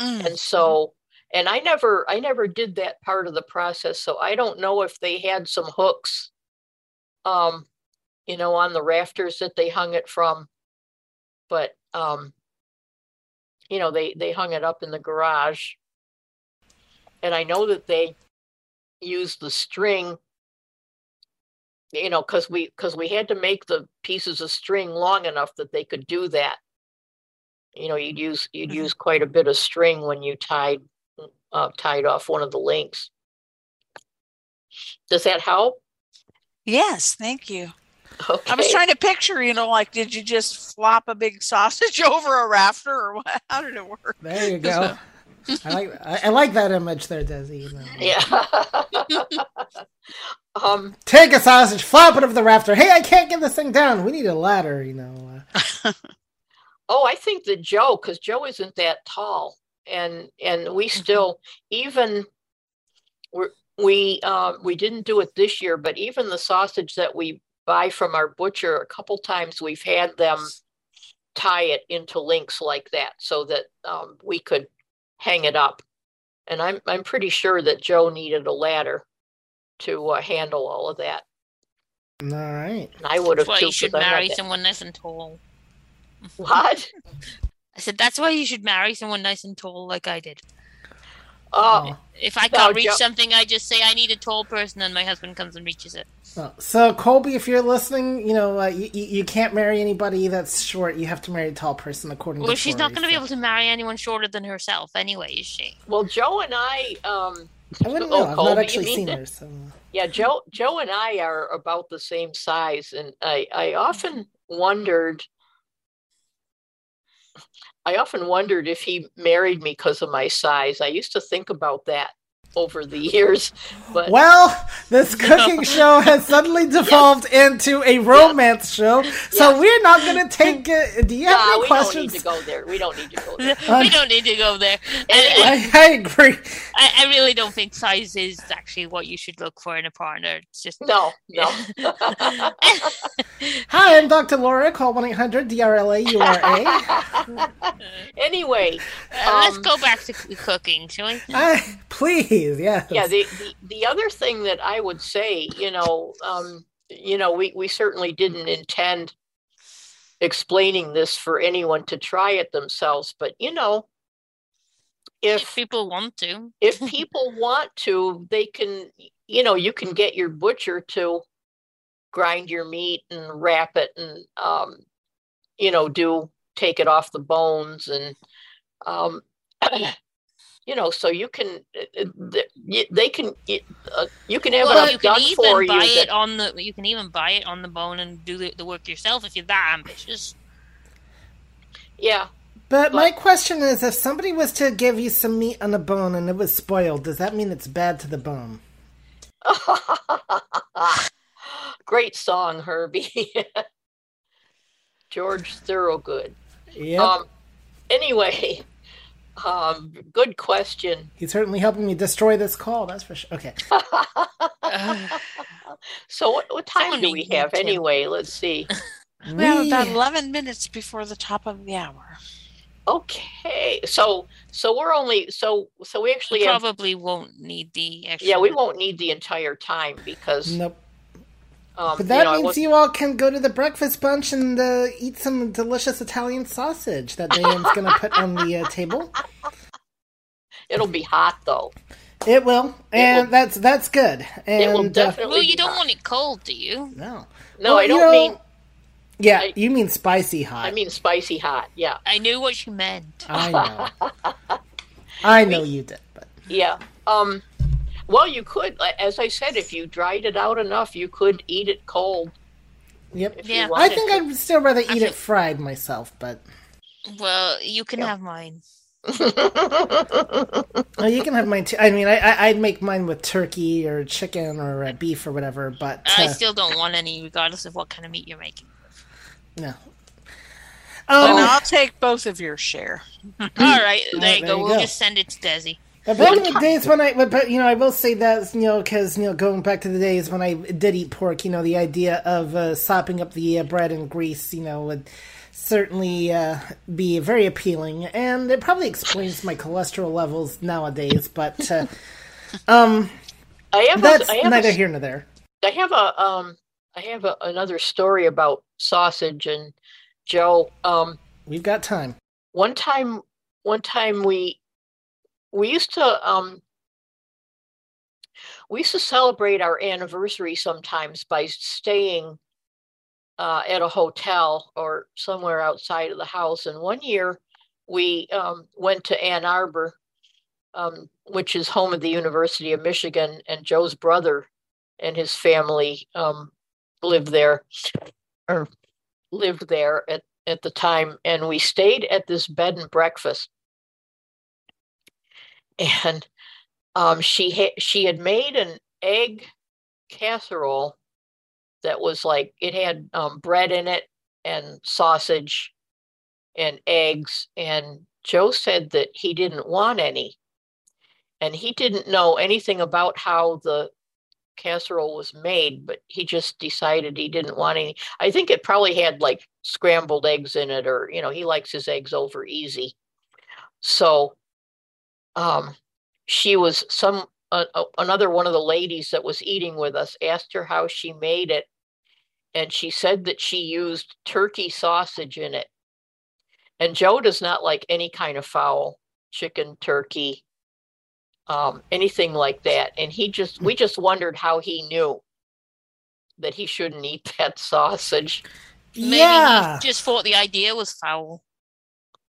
mm. and so and I never I never did that part of the process, so I don't know if they had some hooks, um, you know, on the rafters that they hung it from, but um, you know they they hung it up in the garage, and I know that they used the string you know because we because we had to make the pieces of string long enough that they could do that. You know you'd use you'd mm-hmm. use quite a bit of string when you tied uh, tied off one of the links. Does that help? Yes thank you. Okay. i was trying to picture you know like did you just flop a big sausage over a rafter or what? How did it work? There you go I like I, I, like that image there, Desi. You know. Yeah. um, Take a sausage, flop it over the rafter. Hey, I can't get this thing down. We need a ladder, you know. Uh. oh, I think that Joe, because Joe isn't that tall, and and we mm-hmm. still even we we uh, we didn't do it this year, but even the sausage that we buy from our butcher, a couple times we've had them tie it into links like that so that um, we could hang it up. And I'm I'm pretty sure that Joe needed a ladder to uh, handle all of that. All right. And I would have. That's why you should marry someone nice and tall. What? I said that's why you should marry someone nice and tall, like I did. Oh. If I can't no, reach Joe- something, I just say I need a tall person, and my husband comes and reaches it. So, Colby, if you're listening, you know uh, you, you can't marry anybody that's short. You have to marry a tall person, according well, to. Well, she's not going to so. be able to marry anyone shorter than herself, anyway, is she? Well, Joe and I. Um, I wouldn't know. Oh, I've not actually seen her. So. Yeah, Joe. Joe and I are about the same size, and I I often wondered. I often wondered if he married me because of my size. I used to think about that over the years. But well, this cooking show has suddenly devolved yes. into a romance yes. show, so yes. we're not going to take. Uh, do you have nah, any we questions? don't need to go there. We don't need to go there. we don't need to go there. I, I, agree. I, I, really don't think size is actually what you should look for in a partner. It's just no, no. Hi, I'm Dr. Laura. Call one eight hundred DRLA URA. anyway, uh, um, let's go back to cooking, shall we? I, please please, yes. Yeah, the, the, the other thing that I would say, you know, um, you know, we, we certainly didn't intend explaining this for anyone to try it themselves, but you know, if, if people want to, if people want to, they can, you know, you can get your butcher to grind your meat and wrap it and, um, you know, do take it off the bones and, um, you know, so you can uh, uh, they can uh, you can have well, it you can even for buy you. it that- on the. You can even buy it on the bone and do the, the work yourself if you're that ambitious. yeah, But my question is, if somebody was to give you some meat on a bone and it was spoiled, does that mean it's bad to the bone? Great song, Herbie. George Thorogood. Yep. Um, anyway, um, good question. He's certainly helping me destroy this call, that's for sure. Okay. So, what, what time Someone do we have to. anyway? Let's see. We have about 11 minutes before the top of the hour. Okay, so so we're only so so we actually We have probably won't need the extra. yeah we won't need the entire time because Nope. Um, But that you know, means was- you all can go to the breakfast bunch and uh, eat some delicious Italian sausage that Diane's going to put on the uh, table. it'll be hot though. It will, and will- that's that's good. And It will uh, definitely. Well, you don't hot. want it cold, do you? no, No, Well, I don't know- mean. Yeah, I- you mean spicy hot. I mean spicy hot. Yeah, I knew what you meant. I know. I know you did, but yeah. Um, well, you could, as I said, if you dried it out enough, you could eat it cold. yep. Yeah. I think to. I'd still rather eat think- it fried myself, but Well, you can Yeah. have mine. oh, you can have mine too. I mean, I, I I'd make mine with turkey or chicken or uh, beef or whatever, but I uh, still don't want any, regardless of what kind of meat you're making. no. And Um, I'll take both of your share. All right, there There you go. you We'll go. just send it to Desi. But back in the days when I, but, you know, I will say that you know, because you know, going back to the days when I did eat pork, you know, the idea of uh, sopping up the uh, bread in grease, you know, would certainly uh, be very appealing, and it probably explains my cholesterol levels nowadays. But uh, um, I have. that's a, I have neither a, here nor there. I have a. Um, I have a, another story about sausage and Joe. Um, We've got time. one time, one time we we used to um we used to celebrate our anniversary sometimes by staying uh, at a hotel or somewhere outside of the house. And one year we um, went to Ann Arbor, um, which is home of the University of Michigan, and Joe's brother and his family um, lived there or lived there at, at the time. And we stayed at this bed and breakfast and um, she had she had made an egg casserole that was like it had um, bread in it and sausage and eggs and joe said that he didn't want any. And he didn't know anything about how the casserole was made but he just decided he didn't want any. I think it probably had like scrambled eggs in it or you know he likes his eggs over easy. So um, she was some uh, uh, another one of the ladies that was eating with us asked her how she made it. And she said that she used turkey sausage in it. And joe does not like any kind of fowl chicken turkey um, anything like that. And he just we just wondered how he knew that he shouldn't eat that sausage. Maybe yeah, he just thought the idea was foul.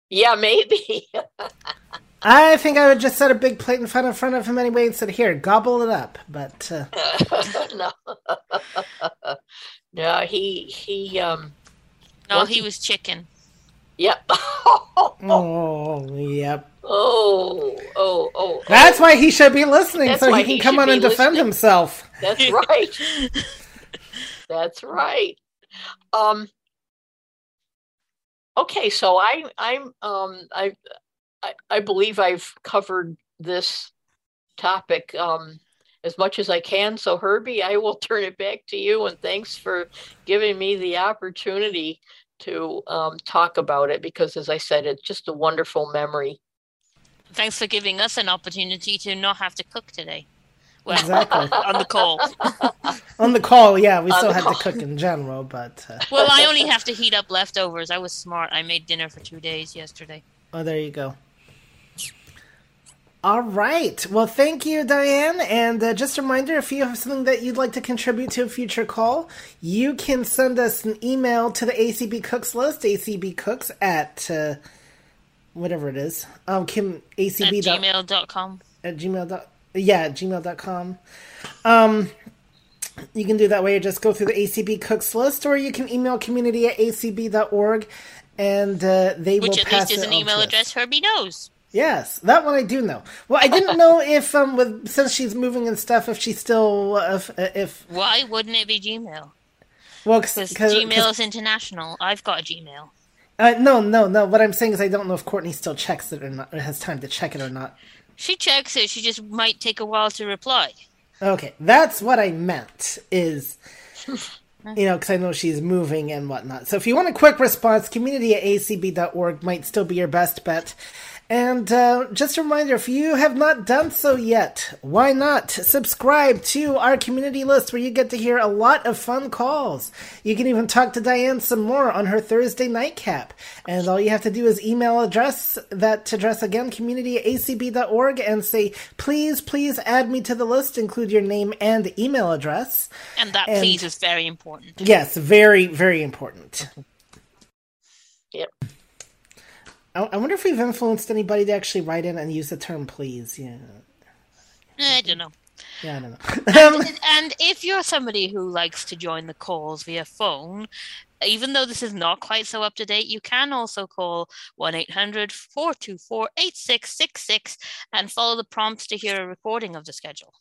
yeah maybe I think I would just set a big plate in front in front of him anyway and said, "Here, gobble it up." But uh, no no he he um No, Well, he he- was chicken. Yep. oh, yep. Oh, oh, oh. That's why he should be listening, That's so he can he come on be and defend listening. himself. That's right. That's right. Um. Okay, so I I'm um I I, I believe I've covered this topic um as much as I can. So Herbie, I will turn it back to you, and thanks for giving me the opportunity to um, talk about it because, as I said, it's just a wonderful memory. Thanks for giving us an opportunity to not have to cook today. Well, Exactly. on the call. On the call, yeah, we On still the had call. to cook in general, but uh, Well, I only have to heat up leftovers. I was smart. I made dinner for two days yesterday. oh, there you go. All right. Well, thank you, Diane. And uh, just a reminder if you have something that you'd like to contribute to a future call, you can send us an email to the ACB Cooks list, acbcooks at uh, whatever it is. Um, Kim At ACB dot- gmail.com. at gmail dot yeah at gmail.com um you can do that way or just go through the acb cooks list or you can email community at acb.org and uh, they will pass Which at least is an email address Herbie knows. Yes that one i do know well i didn't know if um with since she's moving and stuff if she's still uh, if if Why wouldn't it be Gmail? well Because Gmail is international. I've got a Gmail. uh, no no no what i'm saying is i don't know if courtney still checks it or not or has time to check it or not She checks it. She just might take a while to reply. Okay, that's what I meant. Is you know, because I know she's moving and whatnot. So if you want a quick response, community at acb.org might still be your best bet. And uh, just a reminder if you have not done so yet, why not subscribe to our community list where you get to hear a lot of fun calls? You can even talk to Diane some more on her Thursday nightcap. And all you have to do is email address that address again, community at acb.org, and say, please, please add me to the list, include your name and email address. And that And- please is very important. Yes, very, very important. Yep. I, I wonder if we've influenced anybody to actually write in and use the term please. Yeah. Eh, I don't know. Yeah, I don't know. And, and if you're somebody who likes to join the calls via phone, even though this is not quite so up to date, you can also call 1 800 424 8666 and follow the prompts to hear a recording of the schedule.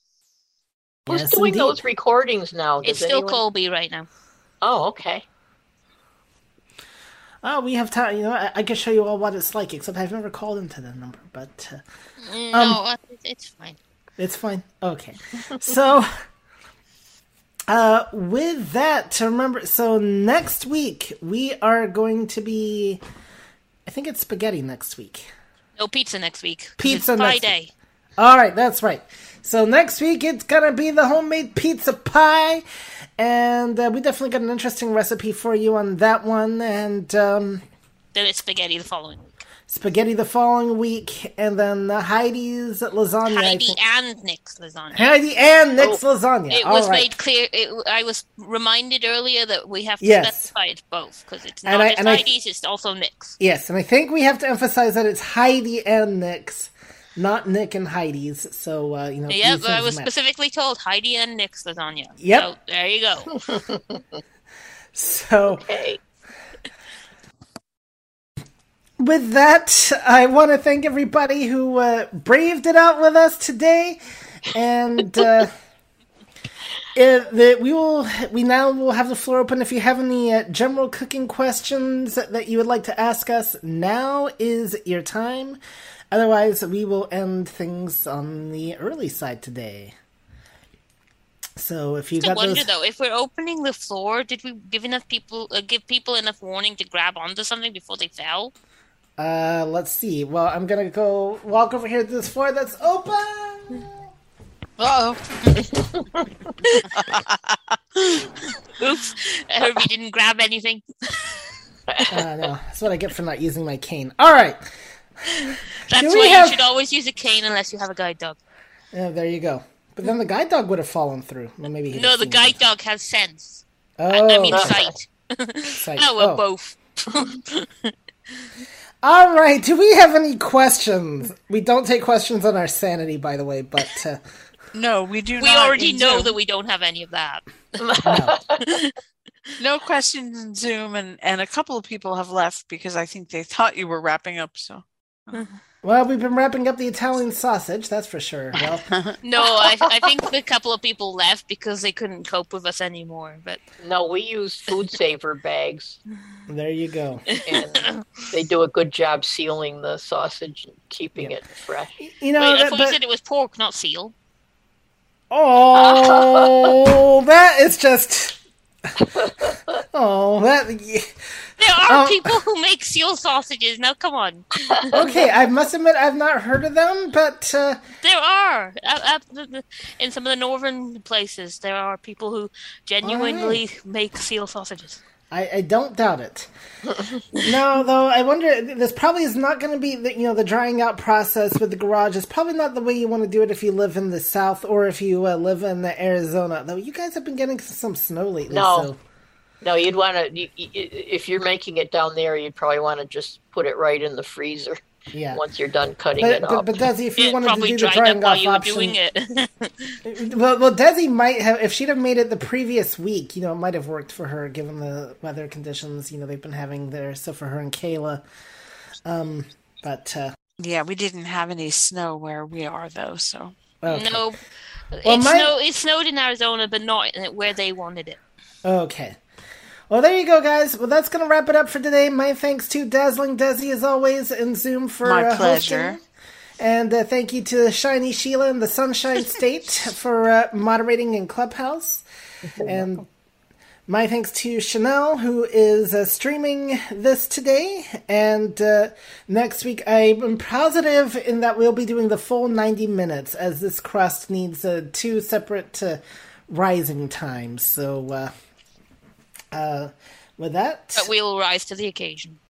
Who's Yes, doing indeed. those recordings now? It's still anyone- Colby right now. Oh, okay. Oh, we have time. You know, I, I can show you all what it's like, except I've never called into the number, but uh, Mm, Um, no, uh, it's fine. it's fine. Okay. so, uh, with that, to remember, so next week we are going to be, I think it's spaghetti next week. No pizza next week. Pizza pie next day. All right, that's right. So next week it's gonna be the homemade pizza pie, and uh, we definitely got an interesting recipe for you on that one, and um, Then it's spaghetti the following week. spaghetti the following week, and then uh, Heidi's lasagna. Heidi and Nick's lasagna. Heidi and Nick's Oh, lasagna. It All was right. made clear. It, I was reminded earlier that we have to Yes. specify it's both because it's And not I- just and I- Heidi's; it's also Nick's. Yes, and I think we have to emphasize that it's Heidi and Nick's, not Nick and Heidi's. So uh, you know. Yep, these I was matter. specifically told Heidi and Nick's lasagna. Yep. So there you go. So. Okay. with that, I want to thank everybody who uh, braved it out with us today, and uh, it, the, we will we now will have the floor open. If you have any uh, general cooking questions that you would like to ask us, now is your time. Otherwise, we will end things on the early side today. So if you I got wonder those, though, if we're opening the floor, did we give enough people uh, give people enough warning to grab onto something before they fell? uh, let's see. Well, I'm gonna go walk over here to this floor that's open. Oh, Oops, Herbie didn't grab anything. Uh, no, that's what I get for not using my cane. All right. That's why we you should always use a cane unless you have a guide dog. Yeah, there you go. But then the guide dog would have fallen through. Well, maybe No, the guide it. dog has sense. Oh, I mean okay. sight. sight. Oh, well, Oh. both. All right. Do we have any questions? We don't take questions on our sanity, by the way. But uh, no, we do we not. already in know Zoom. that we don't have any of that. No questions in Zoom, and, and a couple of people have left because I think they thought you were wrapping up. So Uh-huh. well, we've been wrapping up the Italian sausage. That's for sure. Well, No, I, I think a couple of people left because they couldn't cope with us anymore. But No, we use food saver bags, there you go. and they do a good job sealing the sausage and keeping it fresh. You know, wait, I that, thought you but, said it was pork, not seal. oh, that is just. Oh, that. There are Um, people who make seal sausages. Now, come on. Okay, I must admit I've not heard of them, but uh, There are uh, uh, in some of the northern places. There are people who genuinely make seal sausages. I, I don't doubt it. no, though, I wonder. This probably is not going to be the you know the drying out process with the garage. is probably not the way you want to do it if you live in the south or if you uh, live in Arizona. Though you guys have been getting some snow lately. No. So. No, you'd want to. You, you, if you're making it down there, you'd probably want to just put it right in the freezer. Yeah. Once you're done cutting But, it but, up. but Desi, if you It wanted to do the dried drying up while off you were option, doing it. well, well, Desi might have if she'd have made it the previous week. You know, it might have worked for her given the weather conditions. You know, they've been having there. So for her and Kayla, um, but uh, Yeah, we didn't have any snow where we are though, so okay. No, Well, it, my- snowed, it snowed in Arizona, but not where they wanted it. Okay. Well, there you go, guys. Well, that's going to wrap it up for today. My thanks to Dazzling Desi, as always, and Zoom for My uh, pleasure. hosting. And uh, thank you to Shiny Sheila and the Sunshine State for uh, moderating in Clubhouse. And my thanks to Chanel, who is uh, streaming this today. And uh, next week, I'm positive in that we'll be doing the full 90 minutes, as this crust needs uh, two separate uh, rising times. So, uh, with that, But we'll rise to the occasion.